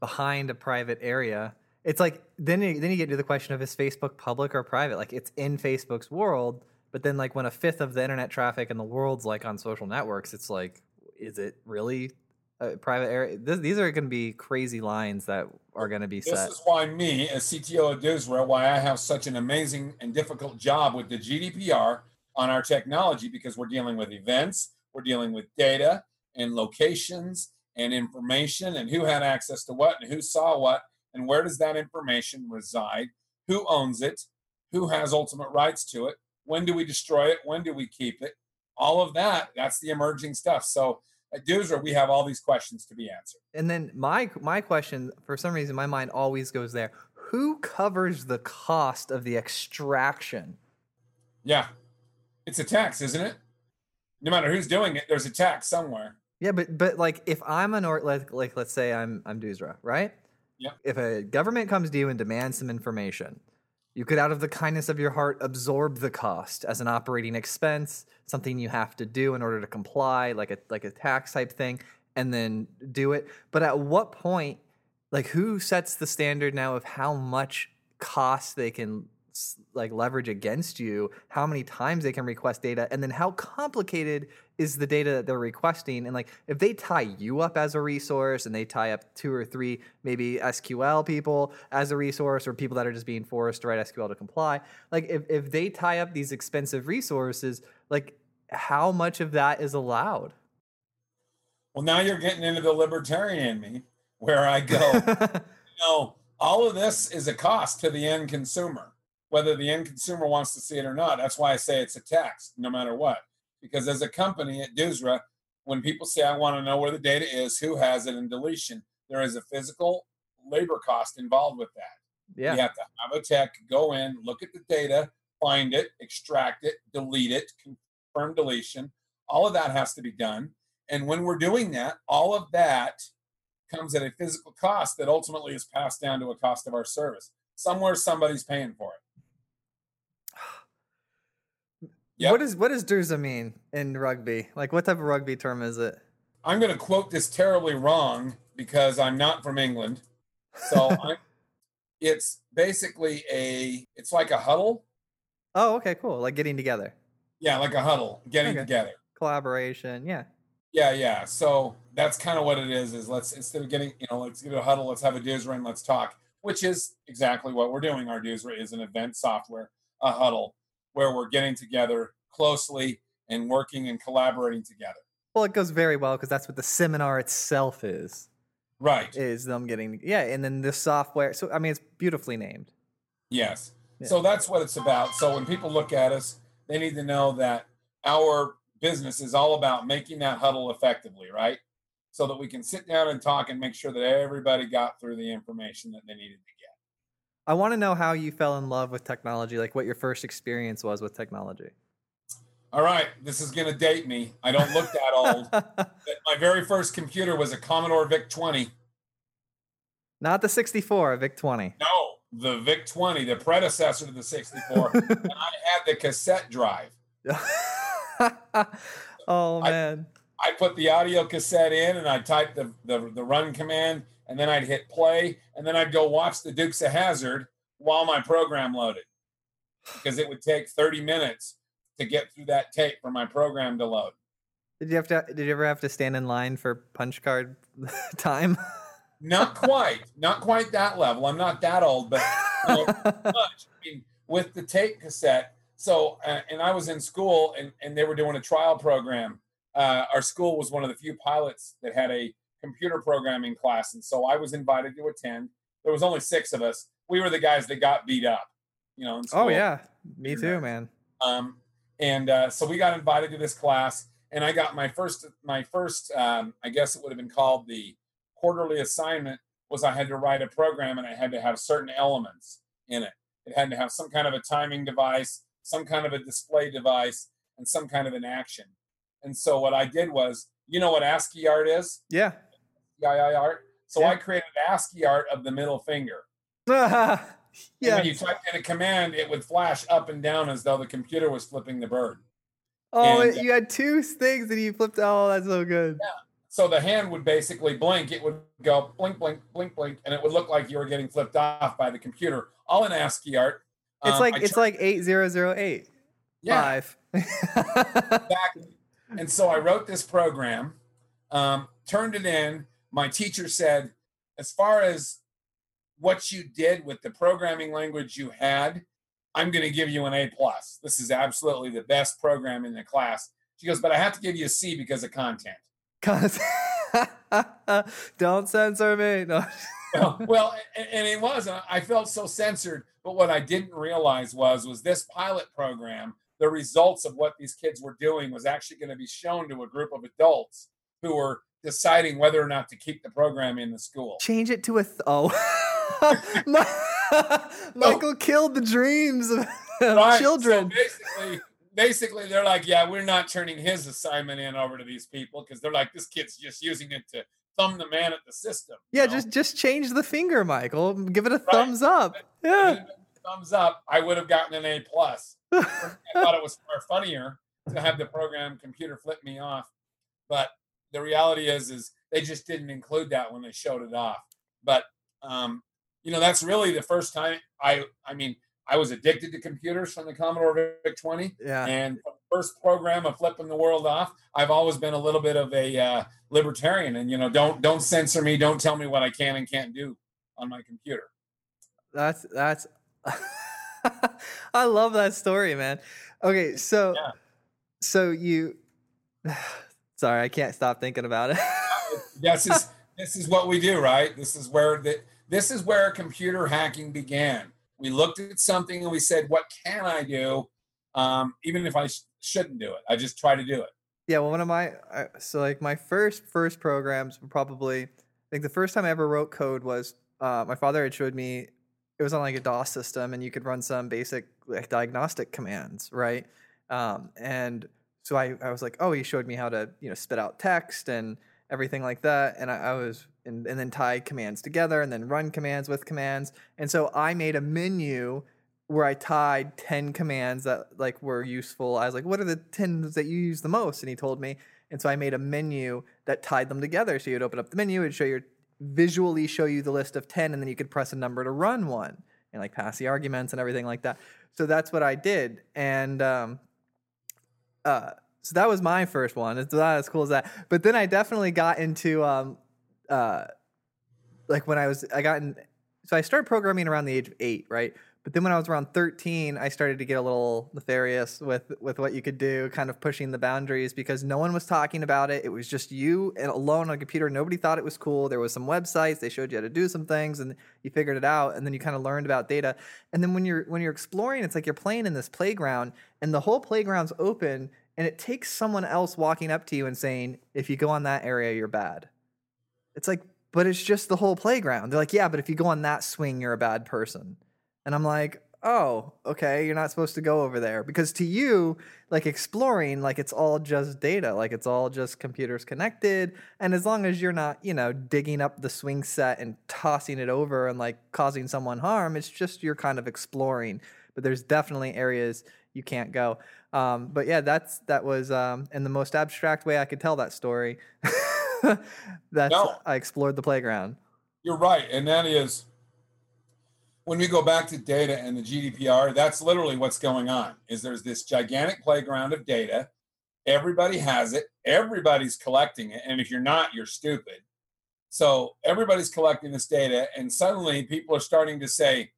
behind a private area. It's like then you, then you get to the question of is Facebook public or private? Like it's in Facebook's world, but then like when a fifth of the internet traffic in the world's like on social networks, it's like, is it really a private area? This, these are going to be crazy lines that are going to be This set. This is why me, as CTO of Duuzra, why I have such an amazing and difficult job with the GDPR on our technology because we're dealing with events, we're dealing with data and locations and information and who had access to what and who saw what and where does that information reside, who owns it, who has ultimate rights to it, when do we destroy it, when do we keep it, all of that. That's the emerging stuff. So at Duuzra, we have all these questions to be answered. And then my my question, for some reason, my mind always goes there. Who covers the cost of the extraction? Yeah. It's a tax, isn't it? No matter who's doing it, there's a tax somewhere. Yeah, but but like if I'm an or like like let's say I'm I'm Duuzra, right? Yep. If a government comes to you and demands some information, you could out of the kindness of your heart absorb the cost as an operating expense, something you have to do in order to comply, like a like a tax type thing, and then do it. But at what point like who sets the standard now of how much cost they can like leverage against you how many times they can request data and then how complicated is the data that they're requesting and like if they tie you up as a resource and they tie up two or three maybe sql people as a resource or people that are just being forced to write sql to comply like if, if they tie up these expensive resources like how much of that is allowed? Well, now you're getting into the libertarian in me, where I go, you know, all of this is a cost to the end consumer, whether the end consumer wants to see it or not. That's why I say it's a tax, no matter what. Because as a company at Duuzra, when people say, I want to know where the data is, who has it, and deletion, there is a physical labor cost involved with that. yeah You have to have a tech go in, look at the data, find it, extract it, delete it, confirm deletion. All of that has to be done. And when we're doing that, all of that comes at a physical cost that ultimately is passed down to a cost of our service. Somewhere somebody's paying for it. Yep. what is what does Duuzra mean in rugby like what type of rugby term is it I'm going to quote this terribly wrong because I'm not from England. So I'm, it's basically a, it's like a huddle. oh okay cool like getting together Yeah, like a huddle, getting Okay. together. collaboration yeah Yeah, yeah. So that's kind of what it is. Is let's instead of getting, you know, let's get a huddle, let's have a dues run, let's talk. Which is exactly what we're doing. Our dues is an event software, a huddle, where we're getting together closely and working and collaborating together. Well, it goes very well because that's what the seminar itself is. Right. Is them getting yeah, and then the software. So I mean, it's beautifully named. Yes. Yeah. So that's what it's about. So when people look at us, they need to know that our business is all about making that huddle effectively, right? So that we can sit down and talk and make sure that everybody got through the information that they needed to. I want to know how you fell in love with technology, like what your first experience was with technology. All right, this is going to date me. I don't look that old. But My very first computer was a Commodore VIC 20. Not the 64, a VIC 20. No, the VIC 20, the predecessor to the 64. and I had the cassette drive. oh I- man. I put the audio cassette in and I typed the, the, the run command, and then I'd hit play, and then I'd go watch the Dukes of Hazzard while my program loaded because it would take 30 minutes to get through that tape for my program to load. Did you have to? Did you ever have to stand in line for punch card time? Not quite, not quite that level. I'm not that old, but you know, much. I mean, with the tape cassette. So, uh, and I was in school, and, and they were doing a trial program. Uh, our school was one of the few pilots that had a computer programming class, and so I was invited to attend. There was only six of us. We were the guys that got beat up, you know. In oh yeah, me too, man. Um, and uh, so we got invited to this class, and I got my first, my first, um, I guess it would have been called the quarterly assignment. Was I had to write a program, and I had to have certain elements in it. It had to have some kind of a timing device, some kind of a display device, and some kind of an action. And so what I did was, you know what ASCII art is? Yeah. CII art. So Yeah. I created ASCII art of the middle finger. yeah. And when you typed in a command, it would flash up and down as though the computer was flipping the bird. Oh, and- you had two things and you flipped. Oh, that's so good. Yeah. So the hand would basically blink. It would go blink, blink, blink, blink, and it would look like you were getting flipped off by the computer. All in ASCII art. It's Um, like I it's tried- like eight zero zero eight yeah, five. exactly. And so I wrote this program, um, turned it in. My teacher said, as far as what you did with the programming language you had, I'm going to give you an A plus. This is absolutely the best program in the class. She goes, but I have to give you a C because of content. 'Cause- Don't censor me. No. well, well, and, it was. and I felt so censored. But what I didn't realize was was this pilot program. The results of what these kids were doing was actually going to be shown to a group of adults who were deciding whether or not to keep the program in the school. Change it to a th- oh. Michael killed the dreams of, Right, so children. basically, basically, they're like, "Yeah, we're not turning his assignment in over to these people because they're like, this kid's just using it to thumb the man at the system." yeah, know? just just change the finger, Michael. Give it a thumbs up. Yeah. thumbs up, I would have gotten an A plus. I thought it was far funnier to have the program computer flip me off, but the reality is, is they just didn't include that when they showed it off. But um, you know, that's really the first time I, I mean, I was addicted to computers from the Commodore VIC 20. Yeah. And first program of flipping the world off, I've always been a little bit of a uh, libertarian, and you know, don't don't censor me, don't tell me what I can and can't do on my computer. That's that's. I love that story, man. Okay, so Yeah. so you. Sorry, I can't stop thinking about it. this is this is what we do, right? This is where the this is where computer hacking began. We looked at something and we said, "What can I do?" Um, even if I sh- shouldn't do it, I just try to do it. Yeah, well, one of my so like my first first programs were probably I think the first time I ever wrote code was uh, my father had showed me it was on like a DOS system and you could run some basic like diagnostic commands, right? Um, and so I, I was like, oh, he showed me how to you know spit out text and everything like that, and I, I was and, and then tie commands together and then run commands with commands, and so I made a menu where I tied 10 commands that like were useful. I was like, what are the 10 that you use the most? And he told me. And so I made a menu that tied them together. So you'd open up the menu, it'd show you visually show you the list of 10, and then you could press a number to run one and like pass the arguments and everything like that. So that's what I did. And um uh so that was my first one. It's not as cool as that. But then I definitely got into um uh like when I was I got in so I started programming around the age of eight, right? But then when I was around 13, I started to get a little nefarious with with what you could do, kind of pushing the boundaries because no one was talking about it. It was just you alone on a computer. Nobody thought it was cool. There was some websites, they showed you how to do some things and you figured it out and then you kind of learned about data. And then when you're when you're exploring, it's like you're playing in this playground and the whole playground's open and it takes someone else walking up to you and saying, "If you go on that area, you're bad." It's like, but it's just the whole playground. They're like, "Yeah, but if you go on that swing, you're a bad person." And I'm like, oh, okay, you're not supposed to go over there. Because to you, like exploring, like it's all just data, like it's all just computers connected. And as long as you're not, you know, digging up the swing set and tossing it over and like causing someone harm, it's just you're kind of exploring. But there's definitely areas you can't go. Um, but yeah, that's that was um, in the most abstract way I could tell that story. that's No. I explored the playground. You're right, and that is when we go back to data and the GDPR. That's literally what's going on. Is there's this gigantic playground of data. Everybody has it. Everybody's collecting it, and if you're not, you're stupid. So everybody's collecting this data, and suddenly people are starting to say,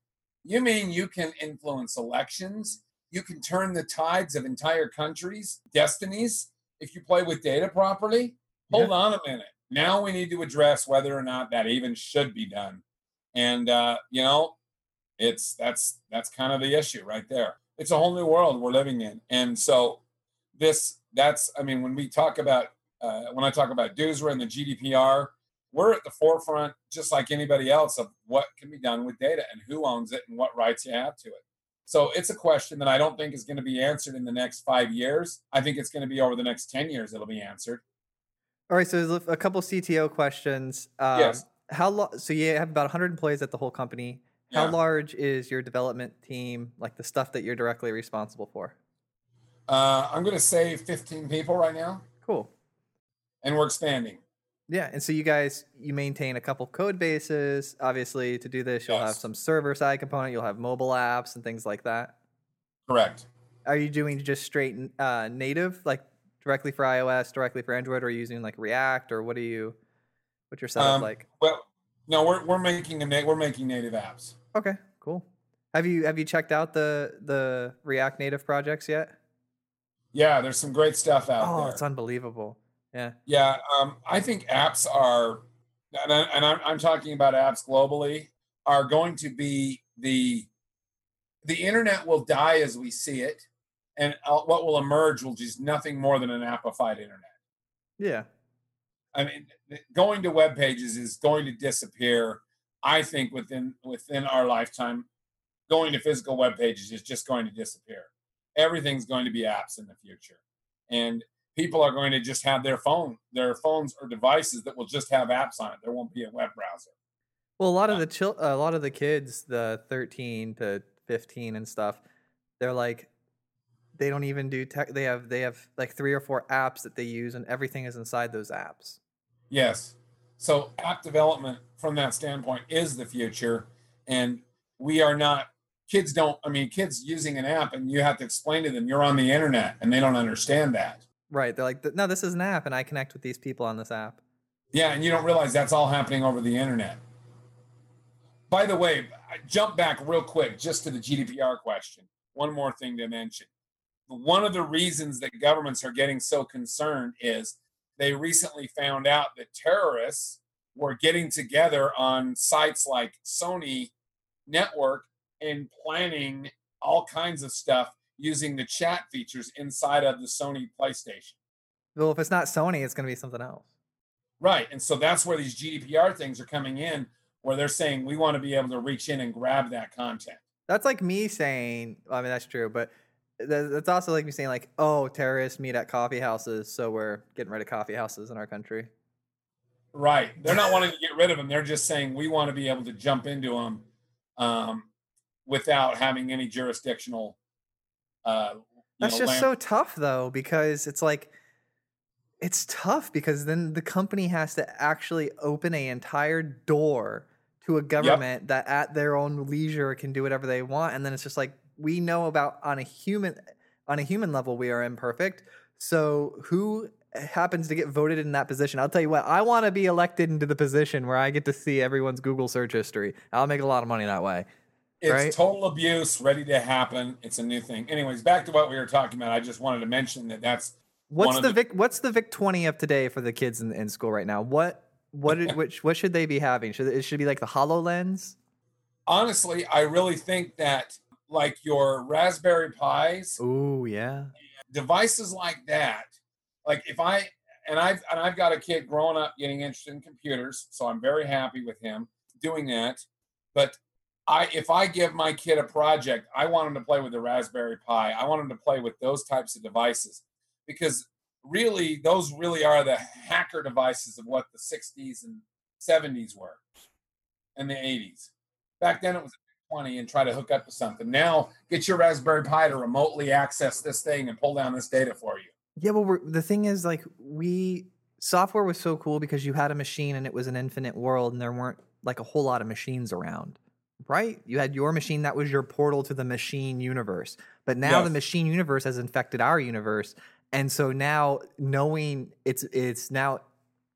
"You mean you can influence elections? You can turn the tides of entire countries' destinies if you play with data properly?" Hold on a minute. Now we need to address whether or not that even should be done. And uh, you know, it's that's that's kind of the issue right there. It's a whole new world we're living in, and so this that's I mean when we talk about uh, when I talk about Duuzra and the GDPR, we're at the forefront just like anybody else of what can be done with data and who owns it and what rights you have to it. So it's a question that I don't think is going to be answered in the next five years. I think it's going to be over the next ten years it'll be answered. All right, so there's a couple CTO questions. Um, Yes. How long? so you have about 100 employees at the whole company. How Yeah. large is your development team? Like the stuff that you're directly responsible for? Uh, I'm going to say 15 people right now, Cool. and we're expanding. Yeah, and so you guys you maintain a couple code bases. Obviously, to do this, you'll have some server side component. You'll have mobile apps and things like that. Correct. Are you doing just straight uh, native, like directly for iOS, directly for Android, or are you using like React, or what are you? What's your setup Um, like? Well, no, we're we're making a na- we're making native apps. Okay, cool. Have you have you checked out the the React Native projects yet? Yeah, there's some great stuff out Oh, there. it's unbelievable. Yeah. Yeah, um, I think apps are, and, I, and I'm, I'm talking about apps globally, are going to be the the internet will die as we see it, and uh, what will emerge will just nothing more than an appified internet. Yeah. I mean, going to web pages is going to disappear. I think within within our lifetime, going to physical web pages is just going to disappear. Everything's going to be apps in the future, and people are going to just have their phone, their phones or devices that will just have apps on it. There won't be a web browser. Well, a lot of uh, the chil- a lot of the kids, the 13 to 15 and stuff, they're like they don't even do tech they have they have like three or four apps that they use and everything is inside those apps. Yes. So app development from that standpoint is the future, and we are not kids don't. I mean, kids using an app, and you have to explain to them you're on the internet, and they don't understand that. Right. They're like, no, this is an app, and I connect with these people on this app. Yeah, and you don't realize that's all happening over the internet. By the way, I jump back real quick just to the GDPR question. One more thing to mention. One of the reasons that governments are getting so concerned is they recently found out that terrorists were getting together on sites like Sony Network and planning all kinds of stuff using the chat features inside of the Sony PlayStation. Well, if it's not Sony, it's going to be something else. Right. And so that's where these GDPR things are coming in, where they're saying we want to be able to reach in and grab that content. That's like me saying, I mean, that's true, but that's also like me saying, like, oh, terrorists meet at coffee houses, so we're getting rid of coffee houses in our country. Right. They're not wanting to get rid of them. They're just saying we want to be able to jump into them um, without having any jurisdictional. Uh, that's know, just land- so tough, though, because it's like it's tough because then the company has to actually open a entire door to a government yep. that at their own leisure can do whatever they want and then it's just like we know about on a human on a human level we are imperfect so who happens to get voted in that position i'll tell you what i want to be elected into the position where i get to see everyone's google search history i'll make a lot of money that way it's right? total abuse ready to happen it's a new thing anyways back to what we were talking about i just wanted to mention that that's What's the, the Vic? What's the Vic twenty of today for the kids in, in school right now? What what which what should they be having? Should it should be like the Hololens? Honestly, I really think that like your Raspberry Pis. Oh yeah. Devices like that. Like if I and I've and I've got a kid growing up getting interested in computers, so I'm very happy with him doing that. But I if I give my kid a project, I want him to play with the Raspberry Pi. I want him to play with those types of devices because really those really are the hacker devices of what the 60s and 70s were and the 80s. Back then it was 20 and try to hook up to something. Now get your Raspberry Pi to remotely access this thing and pull down this data for you. Yeah, well, the thing is, like, we software was so cool because you had a machine and it was an infinite world, and there weren't like a whole lot of machines around, right? You had your machine that was your portal to the machine universe, but now yes. the machine universe has infected our universe, and so now knowing it's it's now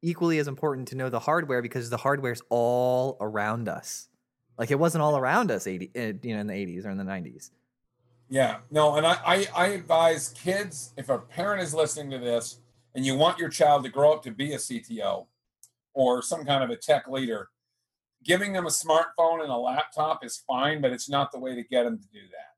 equally as important to know the hardware because the hardware is all around us. Like it wasn't all around us 80 eh, you know in the 80s or in the 90s. Yeah. No, and I, I I advise kids if a parent is listening to this and you want your child to grow up to be a CTO or some kind of a tech leader, giving them a smartphone and a laptop is fine, but it's not the way to get them to do that.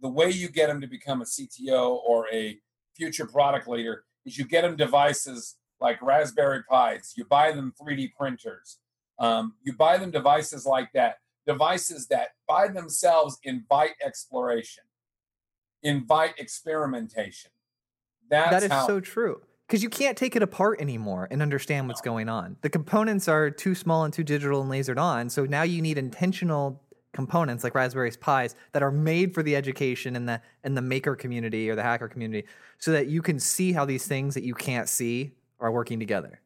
The way you get them to become a CTO or a future product leader is you get them devices like Raspberry Pis, you buy them 3D printers, um, you buy them devices like that, devices that by themselves invite exploration, invite experimentation. That's that is how- so true because you can't take it apart anymore and understand what's going on. The components are too small and too digital and lasered on. So now you need intentional components like Raspberry Pis that are made for the education and the and the maker community or the hacker community, so that you can see how these things that you can't see are working together.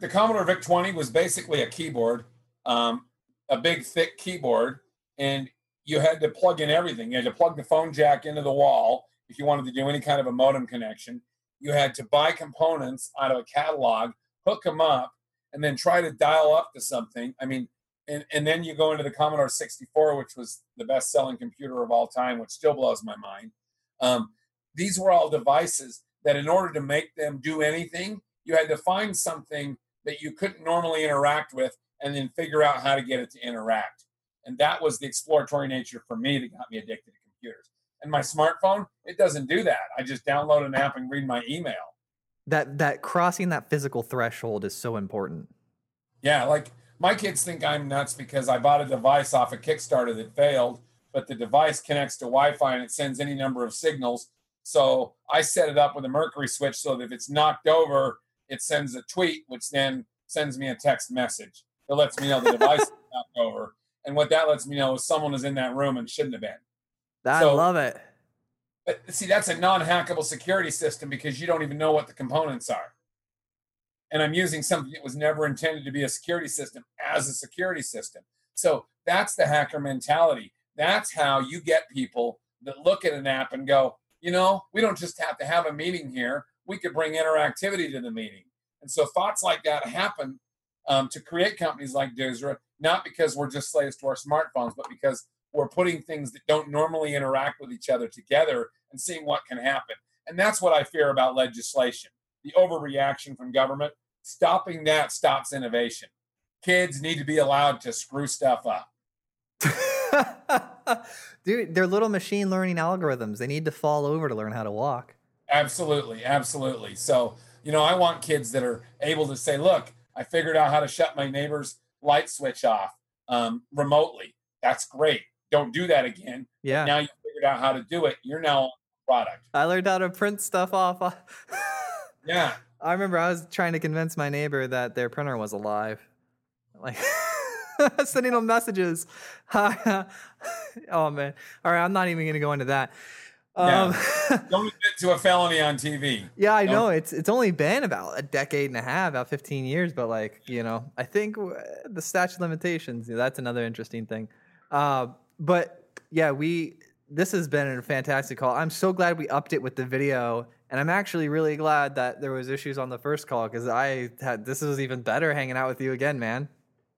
The Commodore VIC 20 was basically a keyboard, um, a big thick keyboard, and you had to plug in everything. You had to plug the phone jack into the wall if you wanted to do any kind of a modem connection. You had to buy components out of a catalog, hook them up, and then try to dial up to something. I mean, and, and then you go into the Commodore 64, which was the best selling computer of all time, which still blows my mind. Um, these were all devices that, in order to make them do anything, you had to find something that you couldn't normally interact with and then figure out how to get it to interact. And that was the exploratory nature for me that got me addicted to computers. And my smartphone, it doesn't do that. I just download an app and read my email. That that crossing that physical threshold is so important. Yeah, like my kids think I'm nuts because I bought a device off a Kickstarter that failed, but the device connects to Wi-Fi and it sends any number of signals. So I set it up with a Mercury switch so that if it's knocked over, it sends a tweet, which then sends me a text message that lets me know the device is knocked over. And what that lets me know is someone is in that room and shouldn't have been. I so, love it. But see, that's a non-hackable security system because you don't even know what the components are and I'm using something that was never intended to be a security system as a security system. So that's the hacker mentality. That's how you get people that look at an app and go, you know, we don't just have to have a meeting here. We could bring interactivity to the meeting. And so thoughts like that happen um, to create companies like Duuzra, not because we're just slaves to our smartphones, but because we're putting things that don't normally interact with each other together and seeing what can happen. And that's what I fear about legislation the overreaction from government. Stopping that stops innovation. Kids need to be allowed to screw stuff up. Dude, they're little machine learning algorithms. They need to fall over to learn how to walk. Absolutely, absolutely. So, you know, I want kids that are able to say, look, I figured out how to shut my neighbor's light switch off um, remotely. That's great. Don't do that again. Yeah. Now you figured out how to do it. You're now a product. I learned how to print stuff off. yeah. I remember I was trying to convince my neighbor that their printer was alive. Like sending them messages. oh man. All right, I'm not even going to go into that. Um, yeah. Don't admit to a felony on TV. Yeah, I Don't. know. It's it's only been about a decade and a half, about 15 years, but like you know, I think the statute limitations. You know, that's another interesting thing. Uh, but yeah, we this has been a fantastic call. I'm so glad we upped it with the video, and I'm actually really glad that there was issues on the first call because I had this was even better hanging out with you again, man.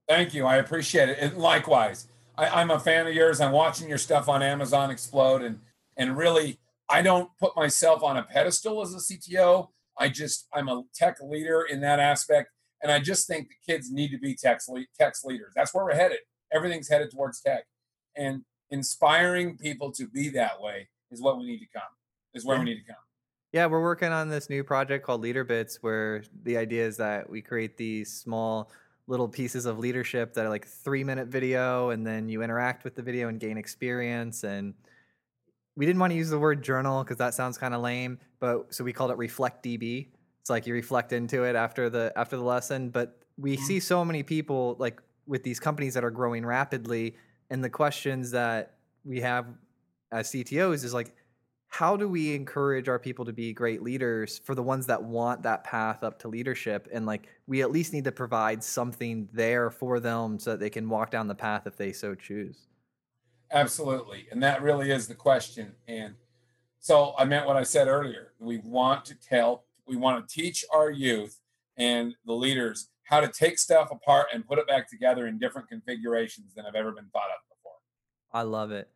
Thank you. I appreciate it. And likewise, I, am a fan of yours. I'm watching your stuff on Amazon explode, and and really, I don't put myself on a pedestal as a CTO. I just I'm a tech leader in that aspect, and I just think the kids need to be tech tech leaders. That's where we're headed. Everything's headed towards tech, and inspiring people to be that way is what we need to come. Is where yeah. we need to come. Yeah, we're working on this new project called Leader Bits, where the idea is that we create these small little pieces of leadership that are like three minute video and then you interact with the video and gain experience and we didn't want to use the word journal because that sounds kind of lame but so we called it reflect db it's like you reflect into it after the after the lesson but we mm-hmm. see so many people like with these companies that are growing rapidly and the questions that we have as ctos is like how do we encourage our people to be great leaders for the ones that want that path up to leadership? And like we at least need to provide something there for them so that they can walk down the path if they so choose absolutely and that really is the question and so i meant what i said earlier we want to tell we want to teach our youth and the leaders how to take stuff apart and put it back together in different configurations than have ever been thought of before i love it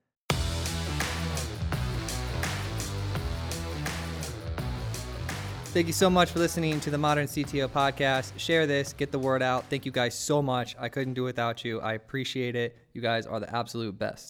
Thank you so much for listening to the Modern CTO podcast. Share this, get the word out. Thank you guys so much. I couldn't do without you. I appreciate it. You guys are the absolute best.